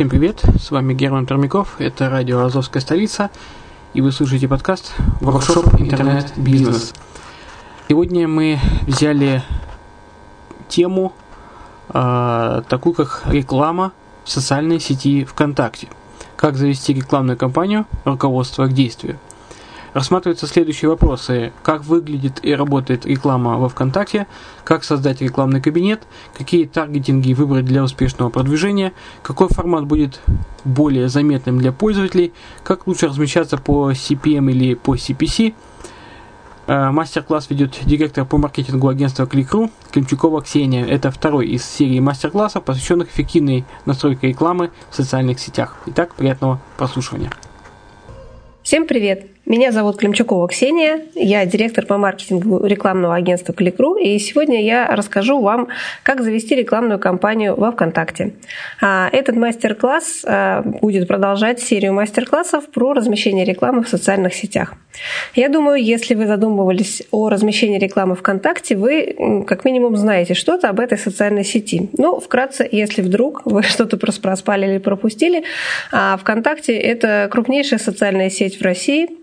reddefisline.xyz. привет! С вами Герман Пермяков, это радио «Азовская столица», и вы слушаете подкаст «Воркшоп Интернет-бизнес». Сегодня мы взяли тему, э, такую как реклама в социальной сети ВКонтакте. Как завести рекламную кампанию, руководство к действию – рассматриваются следующие вопросы. Как выглядит и работает реклама во ВКонтакте, как создать рекламный кабинет, какие таргетинги выбрать для успешного продвижения, какой формат будет более заметным для пользователей, как лучше размещаться по CPM или по CPC. Э, мастер-класс ведет директор по маркетингу агентства Click.ru Климчукова Ксения. Это второй из серии мастер-классов, посвященных эффективной настройке рекламы в социальных сетях. Итак, приятного прослушивания. Всем привет! Меня зовут Климчукова Ксения, я директор по маркетингу рекламного агентства Кликру, и сегодня я расскажу вам, как завести рекламную кампанию во ВКонтакте. А, этот мастер-класс а, будет продолжать серию мастер-классов про размещение рекламы в социальных сетях. Я думаю, если вы задумывались о размещении рекламы ВКонтакте, вы как минимум знаете что-то об этой социальной сети. Ну, вкратце, если вдруг вы что-то проспали или пропустили, а, ВКонтакте – это крупнейшая социальная сеть в России –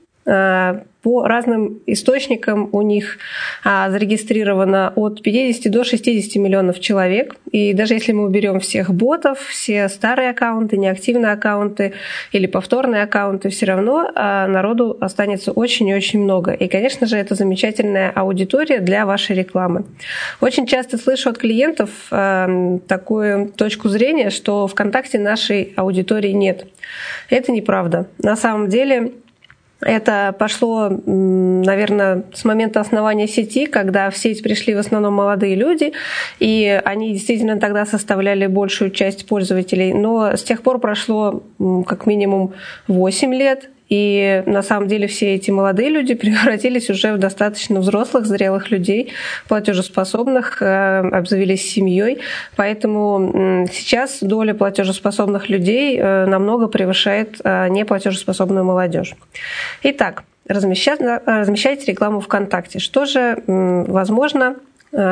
по разным источникам у них а, зарегистрировано от 50 до 60 миллионов человек. И даже если мы уберем всех ботов, все старые аккаунты, неактивные аккаунты или повторные аккаунты, все равно а, народу останется очень и очень много. И, конечно же, это замечательная аудитория для вашей рекламы. Очень часто слышу от клиентов а, такую точку зрения, что ВКонтакте нашей аудитории нет. Это неправда. На самом деле это пошло, наверное, с момента основания сети, когда в сеть пришли в основном молодые люди, и они действительно тогда составляли большую часть пользователей. Но с тех пор прошло как минимум 8 лет, и на самом деле все эти молодые люди превратились уже в достаточно взрослых, зрелых людей, платежеспособных, э, обзавелись семьей. Поэтому сейчас доля платежеспособных людей э, намного превышает э, неплатежеспособную молодежь. Итак, размещать, размещайте рекламу ВКонтакте. Что же возможно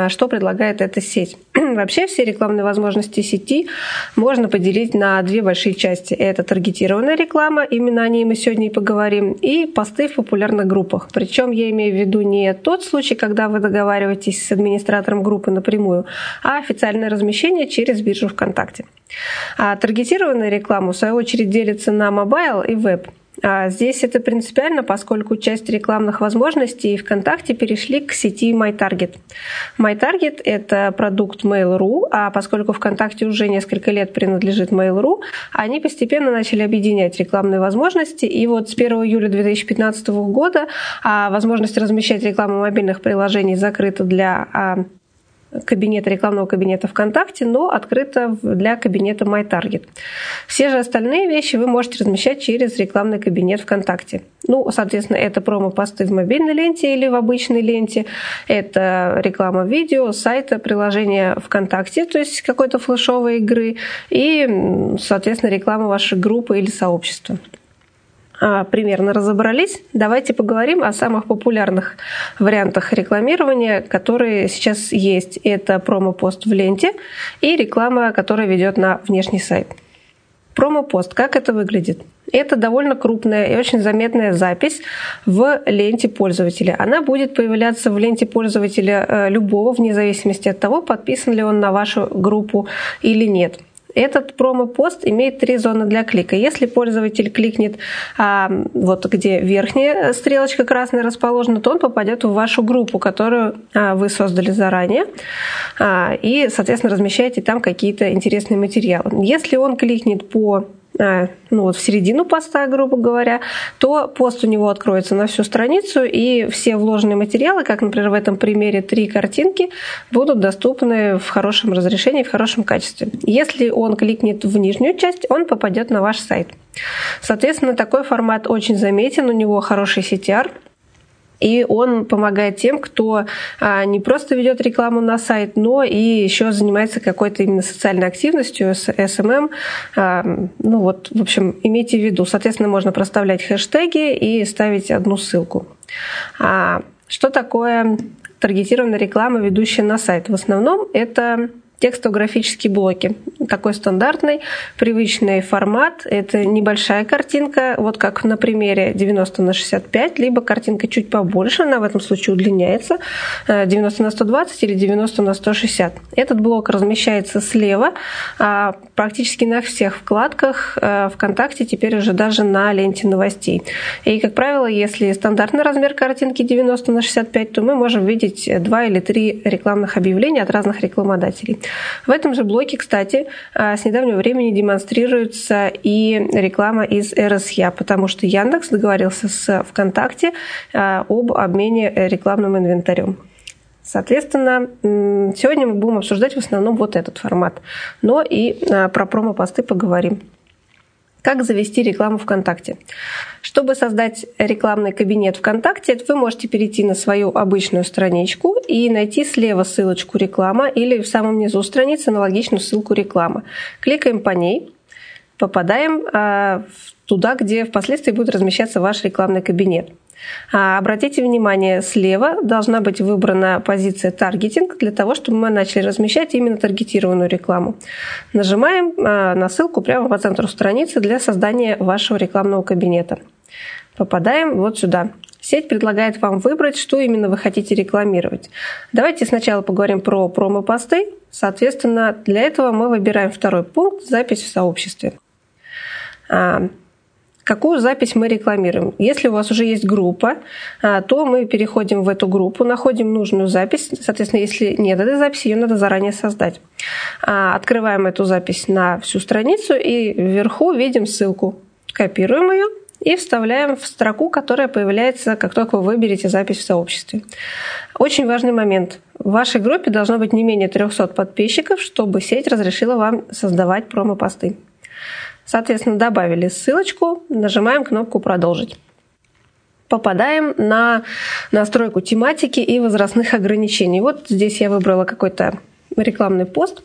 что предлагает эта сеть. Вообще все рекламные возможности сети можно поделить на две большие части. Это таргетированная реклама, именно о ней мы сегодня и поговорим, и посты в популярных группах. Причем я имею в виду не тот случай, когда вы договариваетесь с администратором группы напрямую, а официальное размещение через биржу ВКонтакте. А таргетированная реклама, в свою очередь, делится на mobile и веб. А здесь это принципиально, поскольку часть рекламных возможностей ВКонтакте перешли к сети MyTarget. MyTarget – это продукт Mail.ru, а поскольку ВКонтакте уже несколько лет принадлежит Mail.ru, они постепенно начали объединять рекламные возможности. И вот с 1 июля 2015 года а, возможность размещать рекламу мобильных приложений закрыта для а, кабинета, рекламного кабинета ВКонтакте, но открыто для кабинета MyTarget. Все же остальные вещи вы можете размещать через рекламный кабинет ВКонтакте. Ну, соответственно, это промо-посты в мобильной ленте или в обычной ленте, это реклама видео, сайта, приложения ВКонтакте, то есть какой-то флешовой игры, и, соответственно, реклама вашей группы или сообщества. А, примерно разобрались, давайте поговорим о самых популярных вариантах рекламирования, которые сейчас есть. Это промо-пост в ленте и реклама, которая ведет на внешний сайт. Промо-пост, как это выглядит? Это довольно крупная и очень заметная запись в ленте пользователя. Она будет появляться в ленте пользователя э, любого, вне зависимости от того, подписан ли он на вашу группу или нет. Этот промо-пост имеет три зоны для клика. Если пользователь кликнет а, вот где верхняя стрелочка красная расположена, то он попадет в вашу группу, которую а, вы создали заранее, а, и, соответственно, размещаете там какие-то интересные материалы. Если он кликнет по ну вот в середину поста, грубо говоря, то пост у него откроется на всю страницу, и все вложенные материалы, как, например, в этом примере три картинки, будут доступны в хорошем разрешении, в хорошем качестве. Если он кликнет в нижнюю часть, он попадет на ваш сайт. Соответственно, такой формат очень заметен, у него хороший CTR, и он помогает тем, кто а, не просто ведет рекламу на сайт, но и еще занимается какой-то именно социальной активностью, с SMM. А, ну вот, в общем, имейте в виду. Соответственно, можно проставлять хэштеги и ставить одну ссылку. А, что такое таргетированная реклама, ведущая на сайт? В основном это текстографические блоки. Такой стандартный, привычный формат. Это небольшая картинка, вот как на примере 90 на 65, либо картинка чуть побольше, она в этом случае удлиняется, 90 э, на 120 или 90 на 160. Этот блок размещается слева, а практически на всех вкладках э, ВКонтакте, теперь уже даже на ленте новостей. И, как правило, если стандартный размер картинки 90 на 65, то мы можем видеть два или три рекламных объявления от разных рекламодателей. В этом же блоке, кстати, а, с недавнего времени демонстрируется и реклама из РСЯ, потому что Яндекс договорился с ВКонтакте а, об обмене рекламным инвентарем. Соответственно, сегодня мы будем обсуждать в основном вот этот формат, но и а, про промо-посты поговорим. Как завести рекламу ВКонтакте? Чтобы создать рекламный кабинет ВКонтакте, вы можете перейти на свою обычную страничку и найти слева ссылочку «Реклама» или в самом низу страницы аналогичную ссылку «Реклама». Кликаем по ней, попадаем а, туда, где впоследствии будет размещаться ваш рекламный кабинет. А, обратите внимание, слева должна быть выбрана позиция таргетинг для того, чтобы мы начали размещать именно таргетированную рекламу. Нажимаем а, на ссылку прямо по центру страницы для создания вашего рекламного кабинета. Попадаем вот сюда. Сеть предлагает вам выбрать, что именно вы хотите рекламировать. Давайте сначала поговорим про промо-посты. Соответственно, для этого мы выбираем второй пункт «Запись в сообществе». Какую запись мы рекламируем. Если у вас уже есть группа, а, то мы переходим в эту группу, находим нужную запись. Соответственно, если нет этой записи, ее надо заранее создать. А, открываем эту запись на всю страницу и вверху видим ссылку. Копируем ее и вставляем в строку, которая появляется, как только вы выберете запись в сообществе. Очень важный момент. В вашей группе должно быть не менее 300 подписчиков, чтобы сеть разрешила вам создавать промо-посты. Соответственно, добавили ссылочку, нажимаем кнопку «Продолжить». Попадаем на настройку тематики и возрастных ограничений. Вот здесь я выбрала какой-то рекламный пост.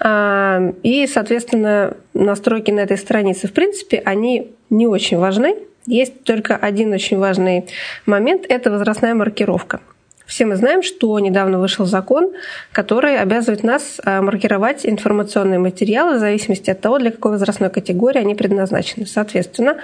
А, и, соответственно, настройки на этой странице, в принципе, они не очень важны. Есть только один очень важный момент – это возрастная маркировка. Все мы знаем, что недавно вышел закон, который обязывает нас а, маркировать информационные материалы в зависимости от того, для какой возрастной категории они предназначены. Соответственно,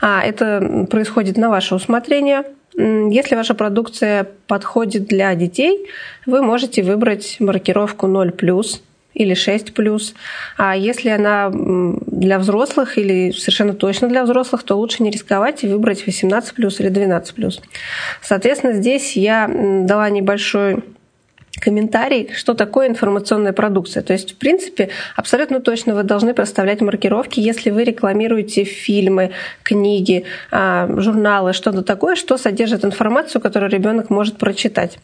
а, это происходит на ваше усмотрение. Если ваша продукция подходит для детей, вы можете выбрать маркировку 0+, или 6 плюс. А если она для взрослых или совершенно точно для взрослых, то лучше не рисковать и выбрать 18 плюс или 12 плюс. Соответственно, здесь я дала небольшой комментарий, что такое информационная продукция. То есть, в принципе, абсолютно точно вы должны проставлять маркировки, если вы рекламируете фильмы, книги, а, журналы, что-то такое, что содержит информацию, которую ребенок может прочитать.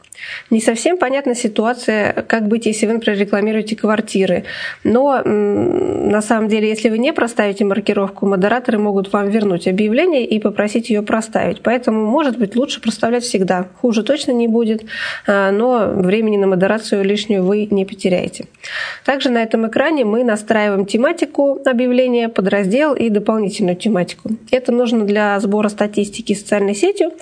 Не совсем понятна ситуация, как быть, если вы, например, рекламируете квартиры. Но на самом деле, если вы не проставите маркировку, модераторы могут вам вернуть объявление и попросить ее проставить. Поэтому, может быть, лучше проставлять всегда. Хуже точно не будет, а, но времени на модерацию лишнюю вы не потеряете. Также на этом экране мы настраиваем тематику объявления, подраздел и дополнительную тематику. Это нужно для сбора статистики социальной сетью.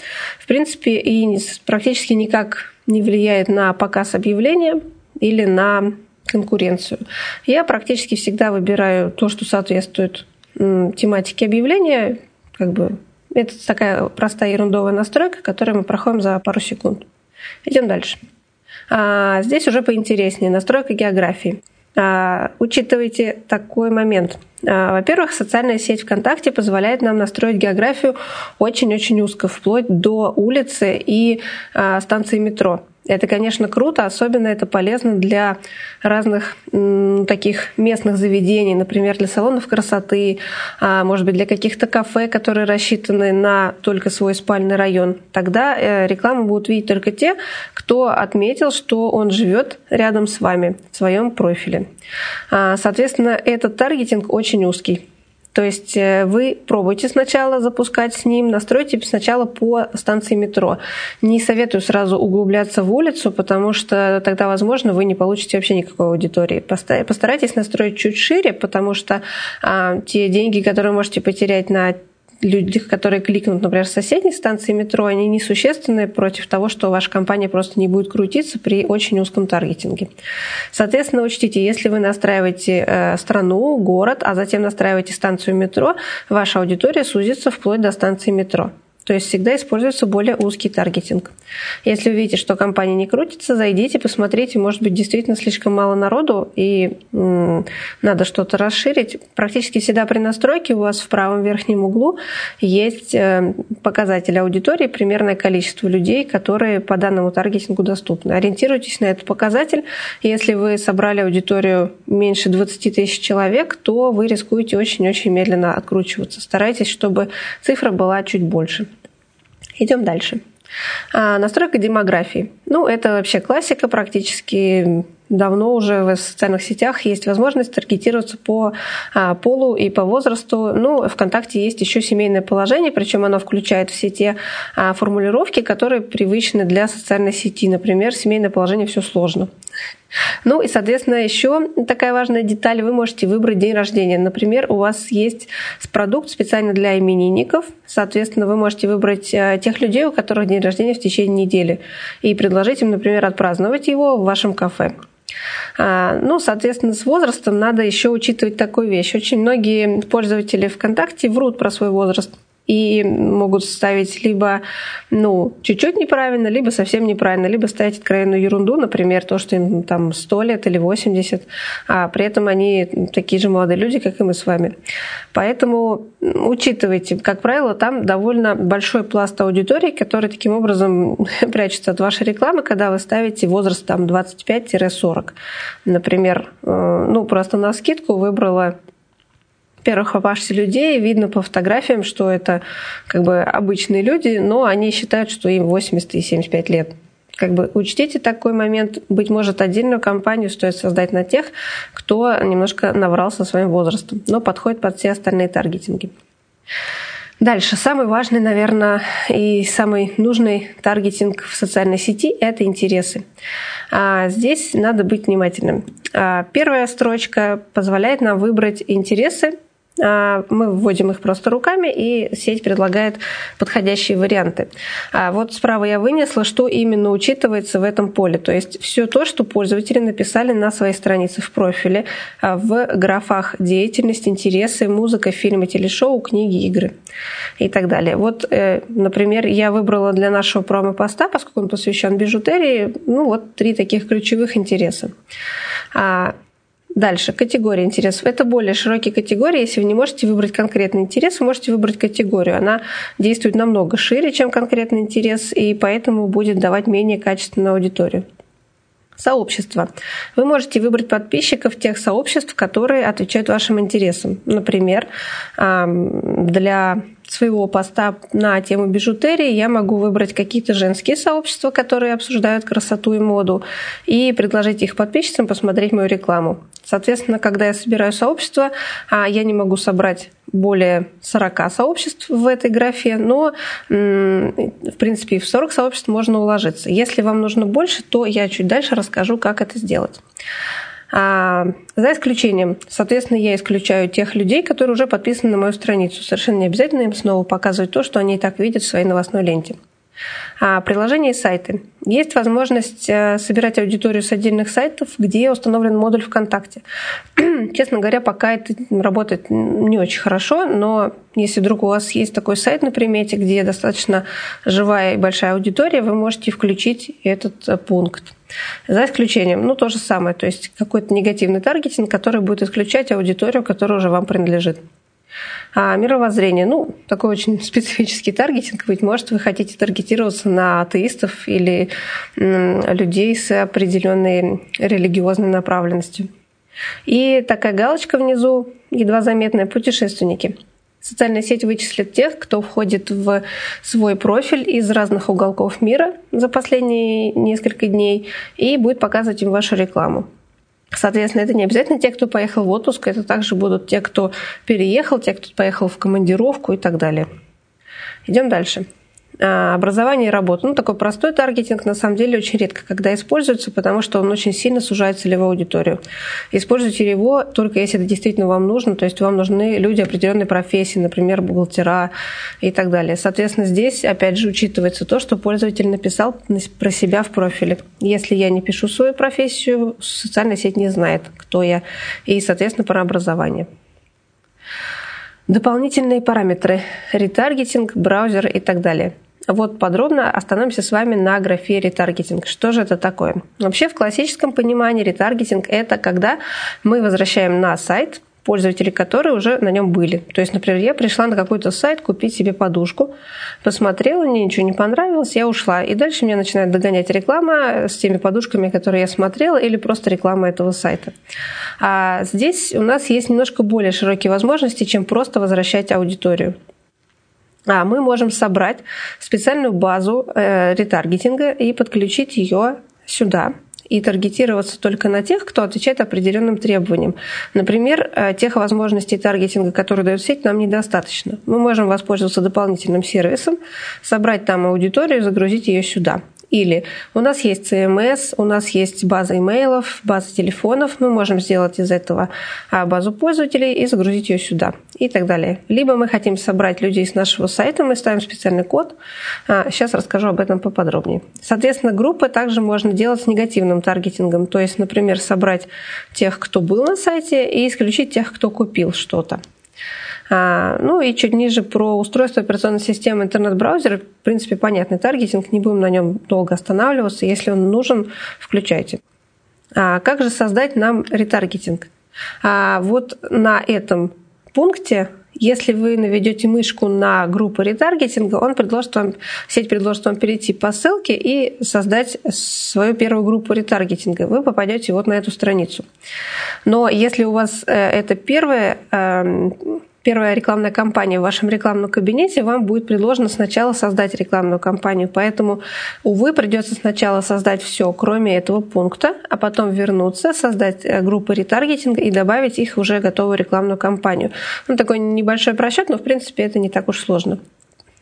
В принципе, и практически никак не влияет на показ объявления или на конкуренцию. Я практически всегда выбираю то, что соответствует тематике объявления. Как бы это такая простая ерундовая настройка, которую мы проходим за пару секунд. Идем дальше. А, здесь уже поинтереснее. Настройка географии. А, учитывайте такой момент. А, во-первых, социальная сеть ВКонтакте позволяет нам настроить географию очень-очень узко, вплоть до улицы и станции метро. Это, конечно, круто, особенно это полезно для разных м, таких местных заведений, например, для салонов красоты, а, может быть, для каких-то кафе, которые рассчитаны на только свой спальный район. Тогда э, рекламу будут видеть только те, кто отметил, что он живет рядом с вами в своем профиле. А, соответственно, этот таргетинг очень узкий. То есть э, вы пробуйте сначала запускать с ним, настройте сначала по станции метро. Не советую сразу углубляться в улицу, потому что тогда, возможно, вы не получите вообще никакой аудитории. Постарайтесь настроить чуть шире, потому что а, те деньги, которые можете потерять на люди, которые кликнут, например, с соседней станции метро, они несущественные против того, что ваша компания просто не будет крутиться при очень узком таргетинге. Соответственно, учтите, если вы настраиваете э, страну, город, а затем настраиваете станцию метро, ваша аудитория сузится вплоть до станции метро. То есть всегда используется более узкий таргетинг. Если вы видите, что компания не крутится, зайдите, посмотрите, может быть, действительно слишком мало народу и м, надо что-то расширить. Практически всегда при настройке у вас в правом верхнем углу есть э, показатель аудитории, примерное количество людей, которые по данному таргетингу доступны. Ориентируйтесь на этот показатель. Если вы собрали аудиторию меньше 20 тысяч человек, то вы рискуете очень-очень медленно откручиваться. Старайтесь, чтобы цифра была чуть больше. Идем дальше. А, настройка демографии. Ну, это вообще классика практически. Давно уже в социальных сетях есть возможность таргетироваться по а, полу и по возрасту. Ну, ВКонтакте есть еще семейное положение, причем оно включает все те а, формулировки, которые привычны для социальной сети. Например, семейное положение все сложно. Ну и, соответственно, еще такая важная деталь, вы можете выбрать день рождения. Например, у вас есть продукт специально для именинников, соответственно, вы можете выбрать э, тех людей, у которых день рождения в течение недели, и предложить им, например, отпраздновать его в вашем кафе. А, ну, соответственно, с возрастом надо еще учитывать такую вещь. Очень многие пользователи ВКонтакте врут про свой возраст и могут ставить либо ну, чуть-чуть неправильно, либо совсем неправильно, либо ставить откровенную ерунду, например, то, что им там 100 лет или 80, а при этом они такие же молодые люди, как и мы с вами. Поэтому учитывайте, как правило, там довольно большой пласт аудитории, который таким образом прячется от вашей рекламы, когда вы ставите возраст там 25-40. Например, э, ну, просто на скидку выбрала первых опашься людей, видно по фотографиям, что это как бы обычные люди, но они считают, что им 80 и 75 лет. Как бы учтите такой момент. Быть может, отдельную компанию стоит создать на тех, кто немножко наврал со своим возрастом, но подходит под все остальные таргетинги. Дальше. Самый важный, наверное, и самый нужный таргетинг в социальной сети – это интересы. А здесь надо быть внимательным. А первая строчка позволяет нам выбрать интересы, мы вводим их просто руками, и сеть предлагает подходящие варианты. А вот справа я вынесла, что именно учитывается в этом поле. То есть все то, что пользователи написали на своей странице в профиле а, в графах деятельность, интересы, музыка, фильмы, телешоу, книги, игры и так далее. Вот, э, например, я выбрала для нашего промо-поста, поскольку он посвящен бижутерии, ну вот три таких ключевых интереса. Дальше, категория интересов. Это более широкие категории. Если вы не можете выбрать конкретный интерес, вы можете выбрать категорию. Она действует намного шире, чем конкретный интерес, и поэтому будет давать менее качественную аудиторию. Сообщества. Вы можете выбрать подписчиков тех сообществ, которые отвечают вашим интересам. Например, для своего поста на тему бижутерии я могу выбрать какие-то женские сообщества, которые обсуждают красоту и моду, и предложить их подписчикам посмотреть мою рекламу. Соответственно, когда я собираю сообщество, а, я не могу собрать более 40 сообществ в этой графе, но, в принципе, и в 40 сообществ можно уложиться. Если вам нужно больше, то я чуть дальше расскажу, как это сделать. А, за исключением, соответственно, я исключаю тех людей, которые уже подписаны на мою страницу. Совершенно не обязательно им снова показывать то, что они и так видят в своей новостной ленте. А, приложения и сайты. Есть возможность э, собирать аудиторию с отдельных сайтов, где установлен модуль ВКонтакте. Честно говоря, пока это работает не очень хорошо, но если вдруг у вас есть такой сайт на примете, где достаточно живая и большая аудитория, вы можете включить этот э, пункт. За исключением, ну, то же самое, то есть какой-то негативный таргетинг, который будет исключать аудиторию, которая уже вам принадлежит. А мировоззрение, ну, такой очень специфический таргетинг. Быть может, вы хотите таргетироваться на атеистов или людей с определенной религиозной направленностью. И такая галочка внизу, едва заметная, путешественники. Социальная сеть вычислит тех, кто входит в свой профиль из разных уголков мира за последние несколько дней и будет показывать им вашу рекламу. Соответственно, это не обязательно те, кто поехал в отпуск, это также будут те, кто переехал, те, кто поехал в командировку и так далее. Идем дальше. А, образование и работа. Ну, такой простой таргетинг на самом деле очень редко когда используется, потому что он очень сильно сужает целевую аудиторию. Используйте его только если это действительно вам нужно, то есть вам нужны люди определенной профессии, например, бухгалтера и так далее. Соответственно, здесь опять же учитывается то, что пользователь написал про себя в профиле. Если я не пишу свою профессию, социальная сеть не знает, кто я, и, соответственно, про образование. Дополнительные параметры – ретаргетинг, браузер и так далее. Вот подробно остановимся с вами на графе ретаргетинг. Что же это такое? Вообще в классическом понимании ретаргетинг – это когда мы возвращаем на сайт – пользователи, которые уже на нем были. То есть, например, я пришла на какой-то сайт купить себе подушку, посмотрела, мне ничего не понравилось, я ушла. И дальше меня начинает догонять реклама с теми подушками, которые я смотрела, или просто реклама этого сайта. А здесь у нас есть немножко более широкие возможности, чем просто возвращать аудиторию. А мы можем собрать специальную базу э, ретаргетинга и подключить ее сюда и таргетироваться только на тех, кто отвечает определенным требованиям. Например, э, тех возможностей таргетинга, которые дает сеть, нам недостаточно. Мы можем воспользоваться дополнительным сервисом, собрать там аудиторию и загрузить ее сюда. Или у нас есть CMS, у нас есть база имейлов, база телефонов, мы можем сделать из этого а, базу пользователей и загрузить ее сюда и так далее. Либо мы хотим собрать людей с нашего сайта, мы ставим специальный код. Сейчас а, расскажу об этом поподробнее. Соответственно, группы также можно делать с негативным таргетингом, то есть, например, собрать тех, кто был на сайте, и исключить тех, кто купил что-то. А, ну и чуть ниже про устройство операционной системы интернет-браузера. В принципе, понятный таргетинг, не будем на нем долго останавливаться. Если он нужен, включайте. А как же создать нам ретаргетинг? А вот на этом пункте если вы наведете мышку на группу ретаргетинга, он предложит вам, сеть предложит вам перейти по ссылке и создать свою первую группу ретаргетинга. Вы попадете вот на эту страницу. Но если у вас э, это первая эм, первая рекламная кампания в вашем рекламном кабинете, вам будет предложено сначала создать рекламную кампанию. Поэтому, увы, придется сначала создать все, кроме этого пункта, а потом вернуться, создать э, группы ретаргетинга и добавить их уже готовую рекламную кампанию. Ну, такой небольшой просчет, но, в принципе, это не так уж сложно.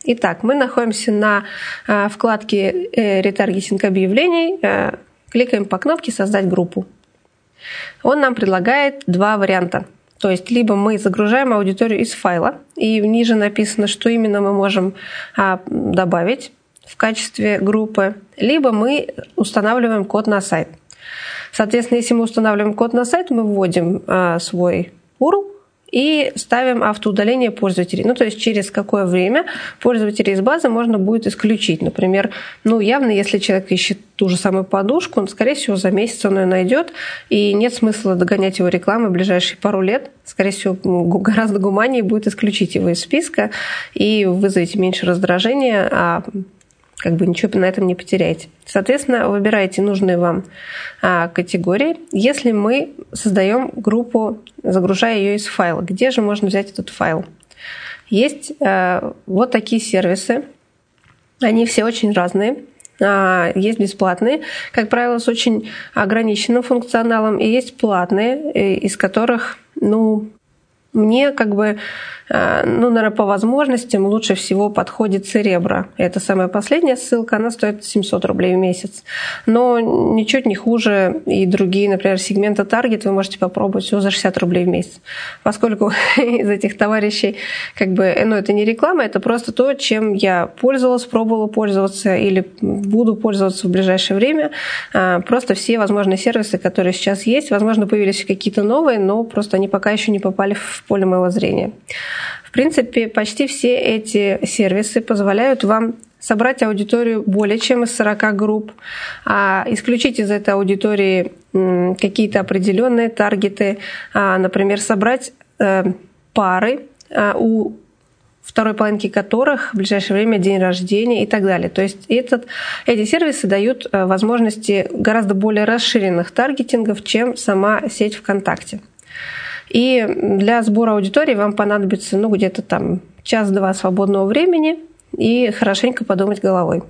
Итак, мы находимся на э, вкладке э, «Ретаргетинг объявлений», кликаем по кнопке «Создать группу». Он нам предлагает два варианта – То есть либо мы загружаем аудиторию из файла, и ниже написано, что именно мы можем а, добавить в качестве группы, либо мы устанавливаем код на сайт. Соответственно, если мы устанавливаем код на сайт, мы вводим а, свой URL, и ставим автоудаление пользователей. Ну, то есть через какое время пользователей из базы можно будет исключить. Например, ну, явно, если человек ищет ту же самую подушку, он, скорее всего, за месяц он ее найдет, и нет смысла догонять его рекламы в ближайшие пару лет. Скорее всего, гораздо гуманнее будет исключить его из списка, и вызовете меньше раздражения, а как бы ничего на этом не потеряете. Соответственно, выбираете нужные вам а, категории. Если мы создаем группу, загружая ее из файла, где же можно взять этот файл? Есть а, вот такие сервисы. Они все очень разные. А, есть бесплатные, как правило, с очень ограниченным функционалом, и есть платные, э, из которых, ну, мне как бы ну, наверное, по возможностям лучше всего подходит Церебра. Это самая последняя ссылка, она стоит 700 рублей в месяц. Но ничуть не хуже и другие, например, сегменты Target вы можете попробовать всего за 60 рублей в месяц. Поскольку из этих товарищей, как бы, ну, это не реклама, это просто то, чем я пользовалась, пробовала пользоваться или буду пользоваться в ближайшее время. А, просто все возможные сервисы, которые сейчас есть, возможно, появились какие-то новые, но просто они пока еще не попали в поле моего зрения. В принципе, почти все эти сервисы позволяют вам собрать аудиторию более чем из 40 групп, а исключить из этой аудитории какие-то определенные таргеты, а, например, собрать э, пары а, у второй половинки которых в ближайшее время день рождения и так далее. То есть этот, эти сервисы дают э, возможности гораздо более расширенных таргетингов, чем сама сеть ВКонтакте. И для сбора аудитории вам понадобится ну, где-то там час-два свободного времени и хорошенько подумать головой.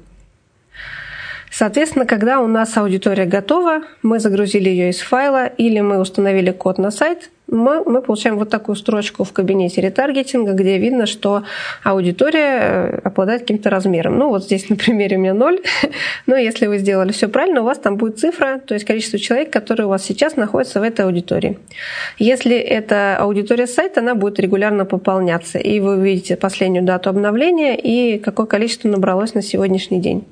Соответственно, когда у нас аудитория готова, мы загрузили ее из файла или мы установили код на сайт – мы, мы получаем вот такую строчку в кабинете ретаргетинга, где видно, что аудитория э, обладает каким-то размером. Ну, вот здесь на примере у меня 0, но если вы сделали все правильно, у вас там будет цифра, то есть количество человек, которые у вас сейчас находятся в этой аудитории. Если это аудитория сайта, она будет регулярно пополняться, и вы увидите последнюю дату обновления и какое количество набралось на сегодняшний день.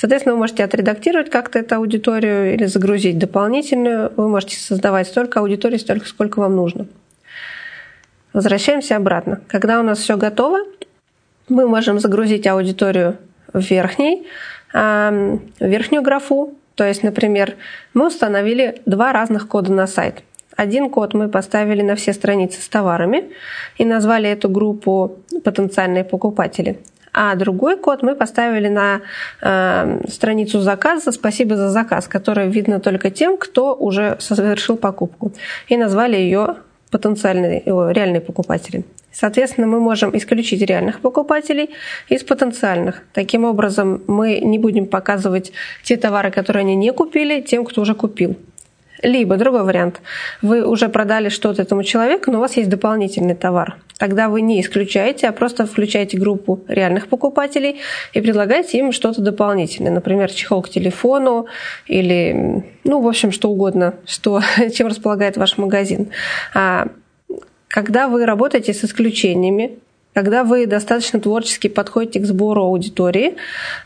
Соответственно, вы можете отредактировать как-то эту аудиторию или загрузить дополнительную. Вы можете создавать столько аудитории, столько, сколько вам нужно. Возвращаемся обратно. Когда у нас все готово, мы можем загрузить аудиторию в верхней, в верхнюю графу. То есть, например, мы установили два разных кода на сайт. Один код мы поставили на все страницы с товарами и назвали эту группу потенциальные покупатели а другой код мы поставили на э, страницу заказа «Спасибо за заказ», который видно только тем, кто уже совершил покупку. И назвали ее потенциальные, реальные покупатели. Соответственно, мы можем исключить реальных покупателей из потенциальных. Таким образом, мы не будем показывать те товары, которые они не купили, тем, кто уже купил. Либо другой вариант. Вы уже продали что-то этому человеку, но у вас есть дополнительный товар. Тогда вы не исключаете, а просто включаете группу реальных покупателей и предлагаете им что-то дополнительное. Например, чехол к телефону или, ну, в общем, что угодно, что, чем располагает ваш магазин. А когда вы работаете с исключениями, когда вы достаточно творчески подходите к сбору аудитории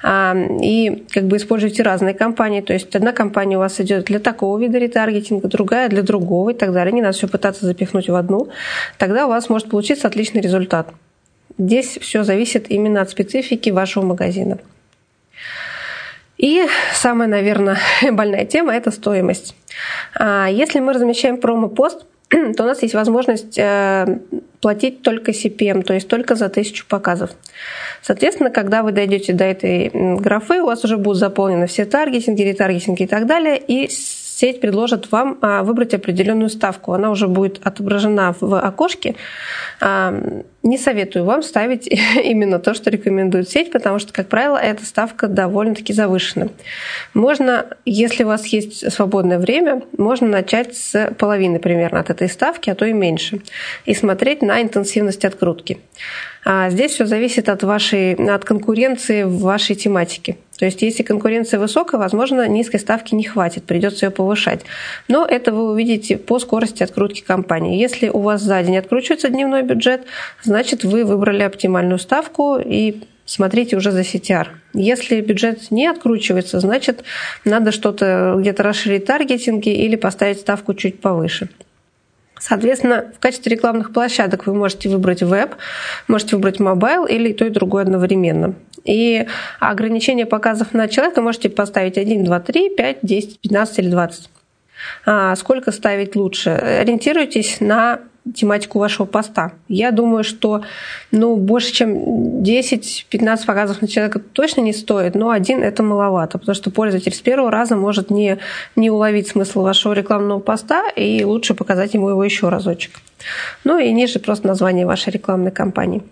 а, и как бы используете разные компании, то есть одна компания у вас идет для такого вида ретаргетинга, другая для другого и так далее, не надо все пытаться запихнуть в одну, тогда у вас может получиться отличный результат. Здесь все зависит именно от специфики вашего магазина. И самая, наверное, больная тема – это стоимость. А, если мы размещаем промо-пост – то у нас есть возможность э, платить только CPM, то есть только за тысячу показов. Соответственно, когда вы дойдете до этой графы, у вас уже будут заполнены все таргетинги, ретаргетинги и так далее, и сеть предложит вам а, выбрать определенную ставку. Она уже будет отображена в окошке. А, не советую вам ставить именно то, что рекомендует сеть, потому что, как правило, эта ставка довольно-таки завышена. Можно, если у вас есть свободное время, можно начать с половины примерно от этой ставки, а то и меньше, и смотреть на интенсивность открутки. А здесь все зависит от вашей, от конкуренции в вашей тематике. То есть, если конкуренция высокая, возможно, низкой ставки не хватит, придется ее повышать. Но это вы увидите по скорости открутки компании. Если у вас за день откручивается дневной бюджет, значит, вы выбрали оптимальную ставку и смотрите уже за CTR. Если бюджет не откручивается, значит, надо что-то где-то расширить таргетинги или поставить ставку чуть повыше. Соответственно, в качестве рекламных площадок вы можете выбрать веб, можете выбрать mobile или то и другое одновременно. И ограничение показов на человека можете поставить 1, 2, 3, 5, 10, 15 или 20. А сколько ставить лучше? Ориентируйтесь на тематику вашего поста. Я думаю, что ну, больше, чем 10-15 показов на человека точно не стоит, но один это маловато, потому что пользователь с первого раза может не, не уловить смысл вашего рекламного поста, и лучше показать ему его еще разочек. Ну и ниже просто название вашей рекламной кампании.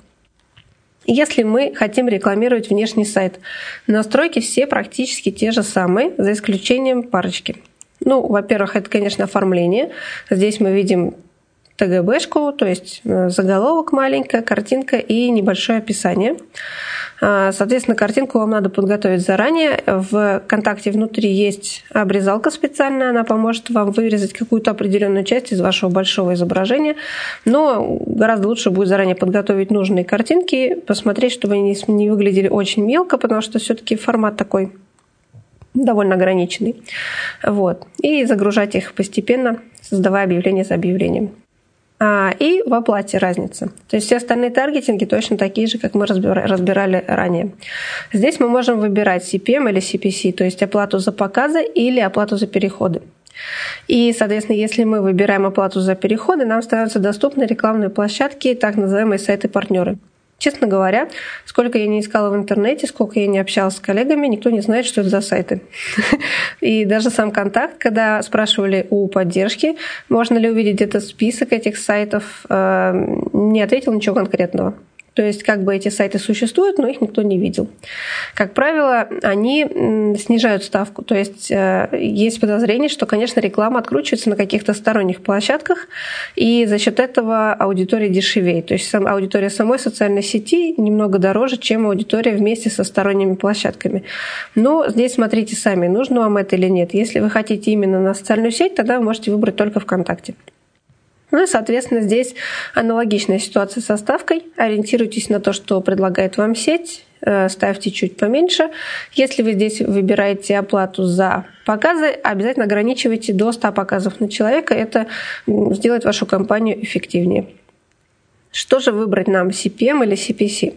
Если мы хотим рекламировать внешний сайт, настройки все практически те же самые, за исключением парочки. Ну, во-первых, это, конечно, оформление. Здесь мы видим ТГБшку, то есть э, заголовок маленькая, картинка и небольшое описание. А, соответственно, картинку вам надо подготовить заранее. В контакте внутри есть обрезалка специальная, она поможет вам вырезать какую-то определенную часть из вашего большого изображения. Но гораздо лучше будет заранее подготовить нужные картинки, посмотреть, чтобы они не выглядели очень мелко, потому что все-таки формат такой довольно ограниченный. Вот. И загружать их постепенно, создавая объявление за объявлением. А, и в оплате разница. То есть все остальные таргетинги точно такие же, как мы разбирали ранее. Здесь мы можем выбирать CPM или CPC, то есть оплату за показы или оплату за переходы. И, соответственно, если мы выбираем оплату за переходы, нам становятся доступны рекламные площадки, так называемые сайты-партнеры. Честно говоря, сколько я не искала в интернете, сколько я не общалась с коллегами, никто не знает, что это за сайты. И даже сам контакт, когда спрашивали у поддержки, можно ли увидеть этот список этих сайтов, э, не ответил ничего конкретного. То есть как бы эти сайты существуют, но их никто не видел. Как правило, они снижают ставку. То есть э, есть подозрение, что, конечно, реклама откручивается на каких-то сторонних площадках, и за счет этого аудитория дешевеет. То есть аудитория самой социальной сети немного дороже, чем аудитория вместе со сторонними площадками. Но здесь смотрите сами, нужно вам это или нет. Если вы хотите именно на социальную сеть, тогда вы можете выбрать только ВКонтакте. Ну и, соответственно, здесь аналогичная ситуация со ставкой. Ориентируйтесь на то, что предлагает вам сеть, э, ставьте чуть поменьше. Если вы здесь выбираете оплату за показы, обязательно ограничивайте до 100 показов на человека. Это сделает вашу компанию эффективнее. Что же выбрать нам, CPM или CPC?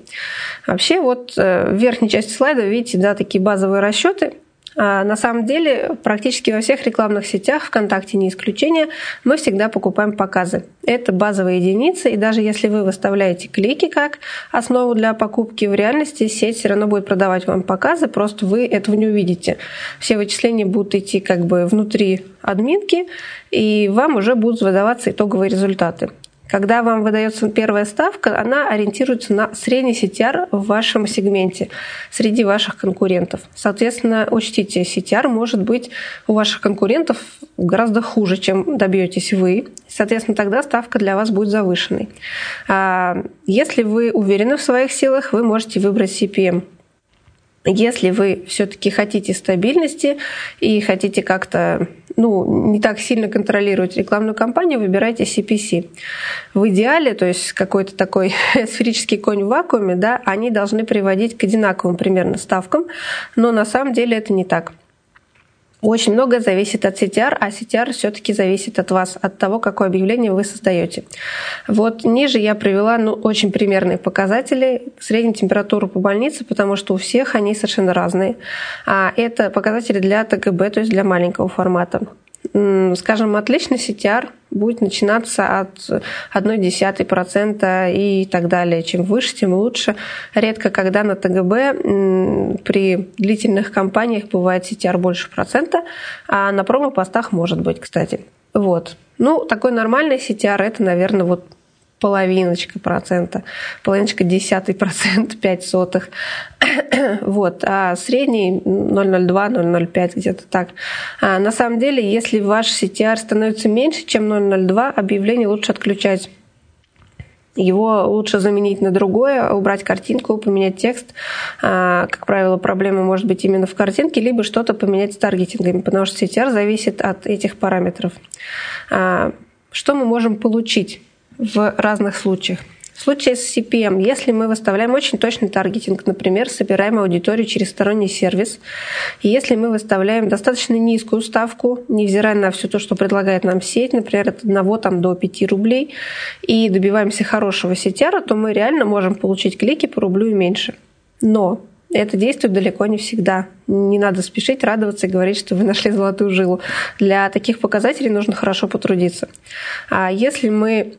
Вообще, вот э, в верхней части слайда видите, да, такие базовые расчеты. А, на самом деле, практически во всех рекламных сетях, ВКонтакте не исключение, мы всегда покупаем показы. Это базовые единицы, и даже если вы выставляете клики как основу для покупки, в реальности сеть все равно будет продавать вам показы, просто вы этого не увидите. Все вычисления будут идти как бы внутри админки, и вам уже будут выдаваться итоговые результаты. Когда вам выдается первая ставка, она ориентируется на средний CTR в вашем сегменте среди ваших конкурентов. Соответственно, учтите, CTR может быть у ваших конкурентов гораздо хуже, чем добьетесь вы. Соответственно, тогда ставка для вас будет завышенной. А если вы уверены в своих силах, вы можете выбрать CPM если вы все-таки хотите стабильности и хотите как-то ну, не так сильно контролировать рекламную кампанию, выбирайте CPC. В идеале, то есть какой-то такой сферический конь в вакууме, да, они должны приводить к одинаковым примерно ставкам, но на самом деле это не так. Очень многое зависит от CTR, а CTR все-таки зависит от вас, от того, какое объявление вы создаете. Вот ниже я привела ну, очень примерные показатели, среднюю температуру по больнице, потому что у всех они совершенно разные. А это показатели для ТГБ, то есть для маленького формата скажем, отличный CTR будет начинаться от 0,1% и так далее. Чем выше, тем лучше. Редко, когда на ТГБ при длительных кампаниях бывает CTR больше процента, а на промо-постах может быть, кстати. Вот. Ну, такой нормальный CTR это, наверное, вот половиночка процента, половиночка десятый процент, пять сотых. вот. А средний 0,02, 0,05, где-то так. А на самом деле, если ваш CTR становится меньше, чем 0,02, объявление лучше отключать. его лучше заменить на другое, убрать картинку, поменять текст. А, как правило, проблема может быть именно в картинке, либо что-то поменять с таргетингами, потому что CTR зависит от этих параметров. А, что мы можем получить в разных случаях? В случае с CPM, если мы выставляем очень точный таргетинг, например, собираем аудиторию через сторонний сервис, и если мы выставляем достаточно низкую ставку, невзирая на все то, что предлагает нам сеть, например, от 1 там, до 5 рублей, и добиваемся хорошего CTR, то мы реально можем получить клики по рублю и меньше. Но это действует далеко не всегда. Не надо спешить, радоваться и говорить, что вы нашли золотую жилу. Для таких показателей нужно хорошо потрудиться. А если мы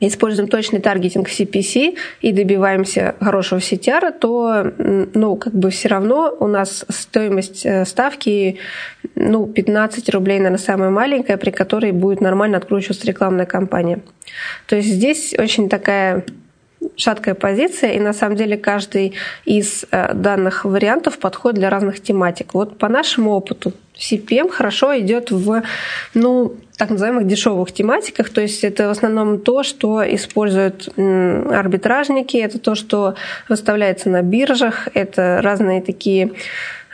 используем точный таргетинг в CPC и добиваемся хорошего CTR, то ну, как бы все равно у нас стоимость э, ставки ну, 15 рублей, наверное, самая маленькая, при которой будет нормально откручиваться рекламная кампания. То есть здесь очень такая шаткая позиция, и на самом деле каждый из э, данных вариантов подходит для разных тематик. Вот по нашему опыту CPM хорошо идет в, ну, так называемых дешевых тематиках, то есть это в основном то, что используют арбитражники, это то, что выставляется на биржах, это разные такие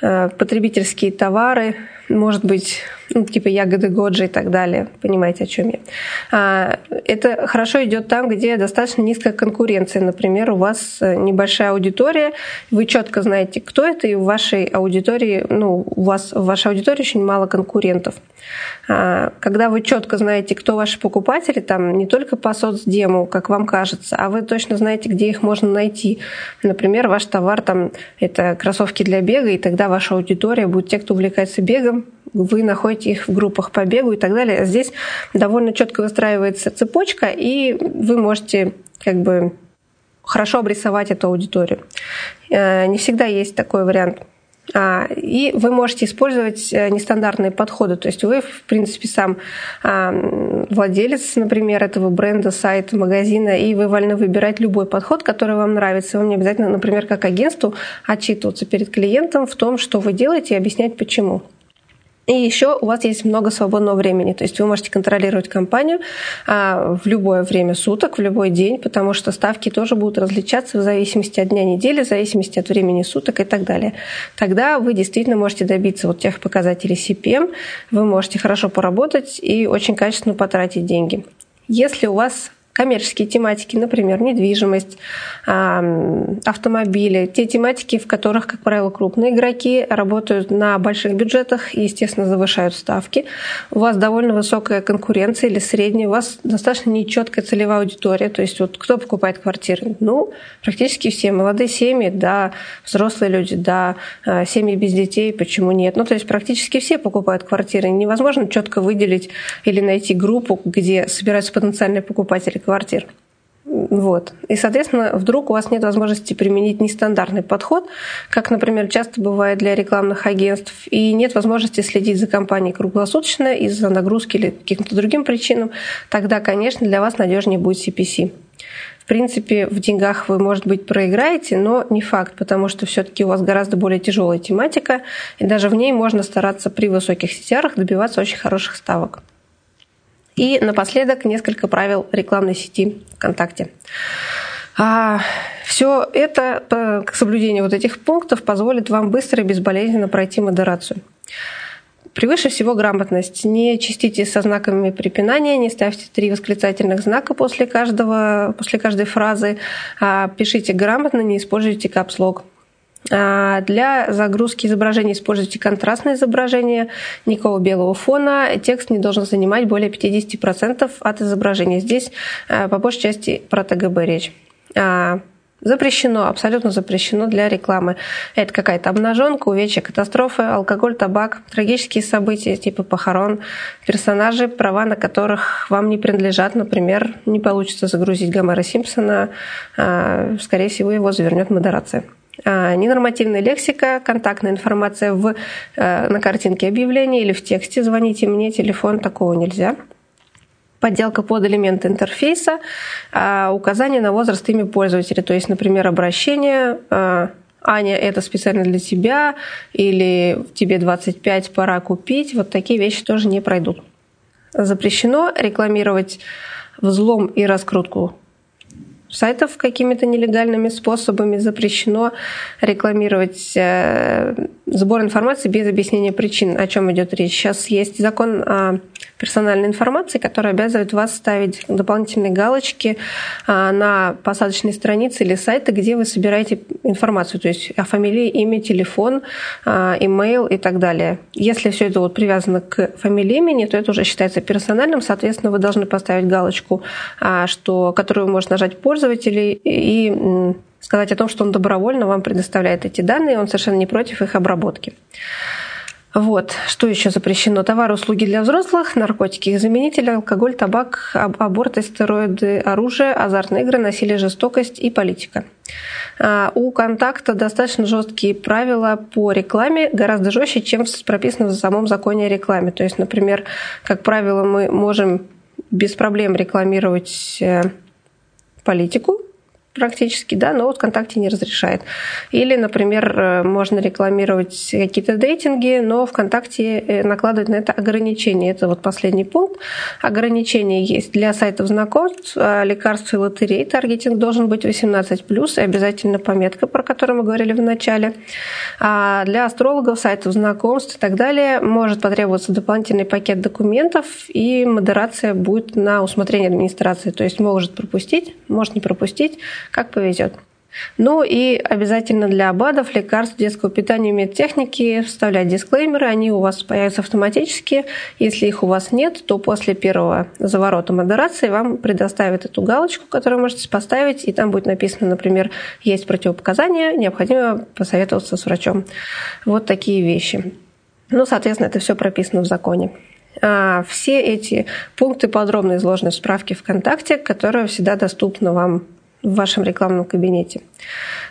э, потребительские товары, может быть, ну, типа ягоды Годжи и так далее. Понимаете, о чем я. А, это хорошо идет там, где достаточно низкая конкуренция. Например, у вас э, небольшая аудитория, вы четко знаете, кто это, и в вашей аудитории, ну, у вас в вашей аудитории очень мало конкурентов. А, когда вы четко знаете, кто ваши покупатели, там не только по соцдему, как вам кажется, а вы точно знаете, где их можно найти. Например, ваш товар там это кроссовки для бега, и тогда ваша аудитория будет те, кто увлекается бегом, вы находите их в группах по бегу и так далее. Здесь довольно четко выстраивается цепочка, и вы можете как бы хорошо обрисовать эту аудиторию. Э, не всегда есть такой вариант а, и вы можете использовать э, нестандартные подходы. То есть вы, в принципе, сам а, владелец, например, этого бренда, сайта, магазина, и вы вольны выбирать любой подход, который вам нравится. Вам не обязательно, например, как агентству отчитываться перед клиентом в том, что вы делаете, и объяснять почему. И еще у вас есть много свободного времени, то есть вы можете контролировать компанию а, в любое время суток, в любой день, потому что ставки тоже будут различаться в зависимости от дня недели, в зависимости от времени суток и так далее. Тогда вы действительно можете добиться вот тех показателей CPM, вы можете хорошо поработать и очень качественно потратить деньги. Если у вас коммерческие тематики, например, недвижимость, автомобили, те тематики, в которых, как правило, крупные игроки работают на больших бюджетах и, естественно, завышают ставки. У вас довольно высокая конкуренция или средняя, у вас достаточно нечеткая целевая аудитория. То есть вот кто покупает квартиры? Ну, практически все. Молодые семьи, да, взрослые люди, да, а, семьи без детей, почему нет? Ну, то есть практически все покупают квартиры. Невозможно четко выделить или найти группу, где собираются потенциальные покупатели квартир. Вот. И, соответственно, вдруг у вас нет возможности применить нестандартный подход, как, например, часто бывает для рекламных агентств, и нет возможности следить за компанией круглосуточно из-за нагрузки или каким-то другим причинам, тогда, конечно, для вас надежнее будет CPC. В принципе, в деньгах вы, может быть, проиграете, но не факт, потому что все-таки у вас гораздо более тяжелая тематика, и даже в ней можно стараться при высоких CTR добиваться очень хороших ставок. И напоследок несколько правил рекламной сети ВКонтакте. А, все это, к соблюдению вот этих пунктов, позволит вам быстро и безболезненно пройти модерацию. Превыше всего грамотность. Не чистите со знаками препинания, не ставьте три восклицательных знака после, каждого, после каждой фразы. А пишите грамотно, не используйте капслог. А, для загрузки изображения используйте контрастное изображение, никакого белого фона. Текст не должен занимать более 50% от изображения. Здесь а, по большей части про ТГБ речь. А, запрещено, абсолютно запрещено для рекламы. Это какая-то обнаженка, увечья, катастрофы, алкоголь, табак, трагические события типа похорон, персонажи, права на которых вам не принадлежат. Например, не получится загрузить Гомера Симпсона, скорее всего, его завернет модерация. А, ненормативная лексика, контактная информация в, э, на картинке объявления или в тексте «звоните мне», телефон, такого нельзя. Подделка под элемент интерфейса, а, указание на возраст имя пользователя, то есть, например, обращение Аня, это специально для тебя, или тебе 25, пора купить. Вот такие вещи тоже не пройдут. Запрещено рекламировать взлом и раскрутку сайтов какими-то нелегальными способами, запрещено рекламировать э, сбор информации без объяснения причин, о чем идет речь. Сейчас есть закон о персональной информации, который обязывает вас ставить дополнительные галочки а, на посадочной странице или сайты, где вы собираете информацию, то есть о фамилии, имя, телефон, а, имейл и так далее. Если все это вот привязано к фамилии, имени, то это уже считается персональным, соответственно, вы должны поставить галочку, а, что, которую может нажать пользователь и сказать о том, что он добровольно вам предоставляет эти данные, он совершенно не против их обработки. Вот. Что еще запрещено? Товары, услуги для взрослых, наркотики, их заменители, алкоголь, табак, аборты, стероиды, оружие, азартные игры, насилие, жестокость и политика. А, у контакта достаточно жесткие правила по рекламе, гораздо жестче, чем прописано в самом законе о рекламе. То есть, например, как правило, мы можем без проблем рекламировать э, политику, практически, да, но вот ВКонтакте не разрешает. Или, например, э, можно рекламировать какие-то дейтинги, но ВКонтакте э, накладывает на это ограничения. Это вот последний пункт. Ограничения есть для сайтов знакомств, а лекарств и лотерей. Таргетинг должен быть 18+, и обязательно пометка, про которую мы говорили в начале. А для астрологов, сайтов знакомств и так далее может потребоваться дополнительный пакет документов, и модерация будет на усмотрение администрации. То есть может пропустить, может не пропустить как повезет. Ну и обязательно для БАДов, лекарств, детского питания и медтехники вставлять дисклеймеры. Они у вас появятся автоматически. Если их у вас нет, то после первого заворота модерации вам предоставят эту галочку, которую можете поставить, и там будет написано, например, есть противопоказания, необходимо посоветоваться с врачом. Вот такие вещи. Ну, соответственно, это все прописано в законе. А все эти пункты подробно изложены в справке ВКонтакте, которая всегда доступна вам в вашем рекламном кабинете.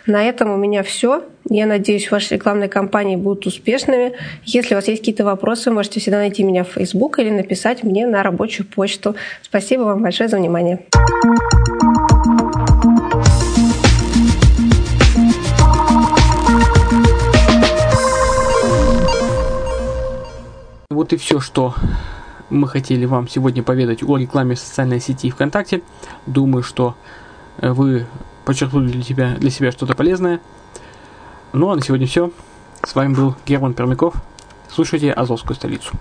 На этом у меня все. Я надеюсь, ваши рекламные кампании будут успешными. Если у вас есть какие-то вопросы, вы можете всегда найти меня в Facebook или написать мне на рабочую почту. Спасибо вам большое за внимание. Вот и все, что мы хотели вам сегодня поведать о рекламе социальной сети ВКонтакте. Думаю, что вы подчеркнули для себя, для себя что-то полезное. Ну а на сегодня все. С вами был Герман Пермяков. Слушайте Азовскую столицу.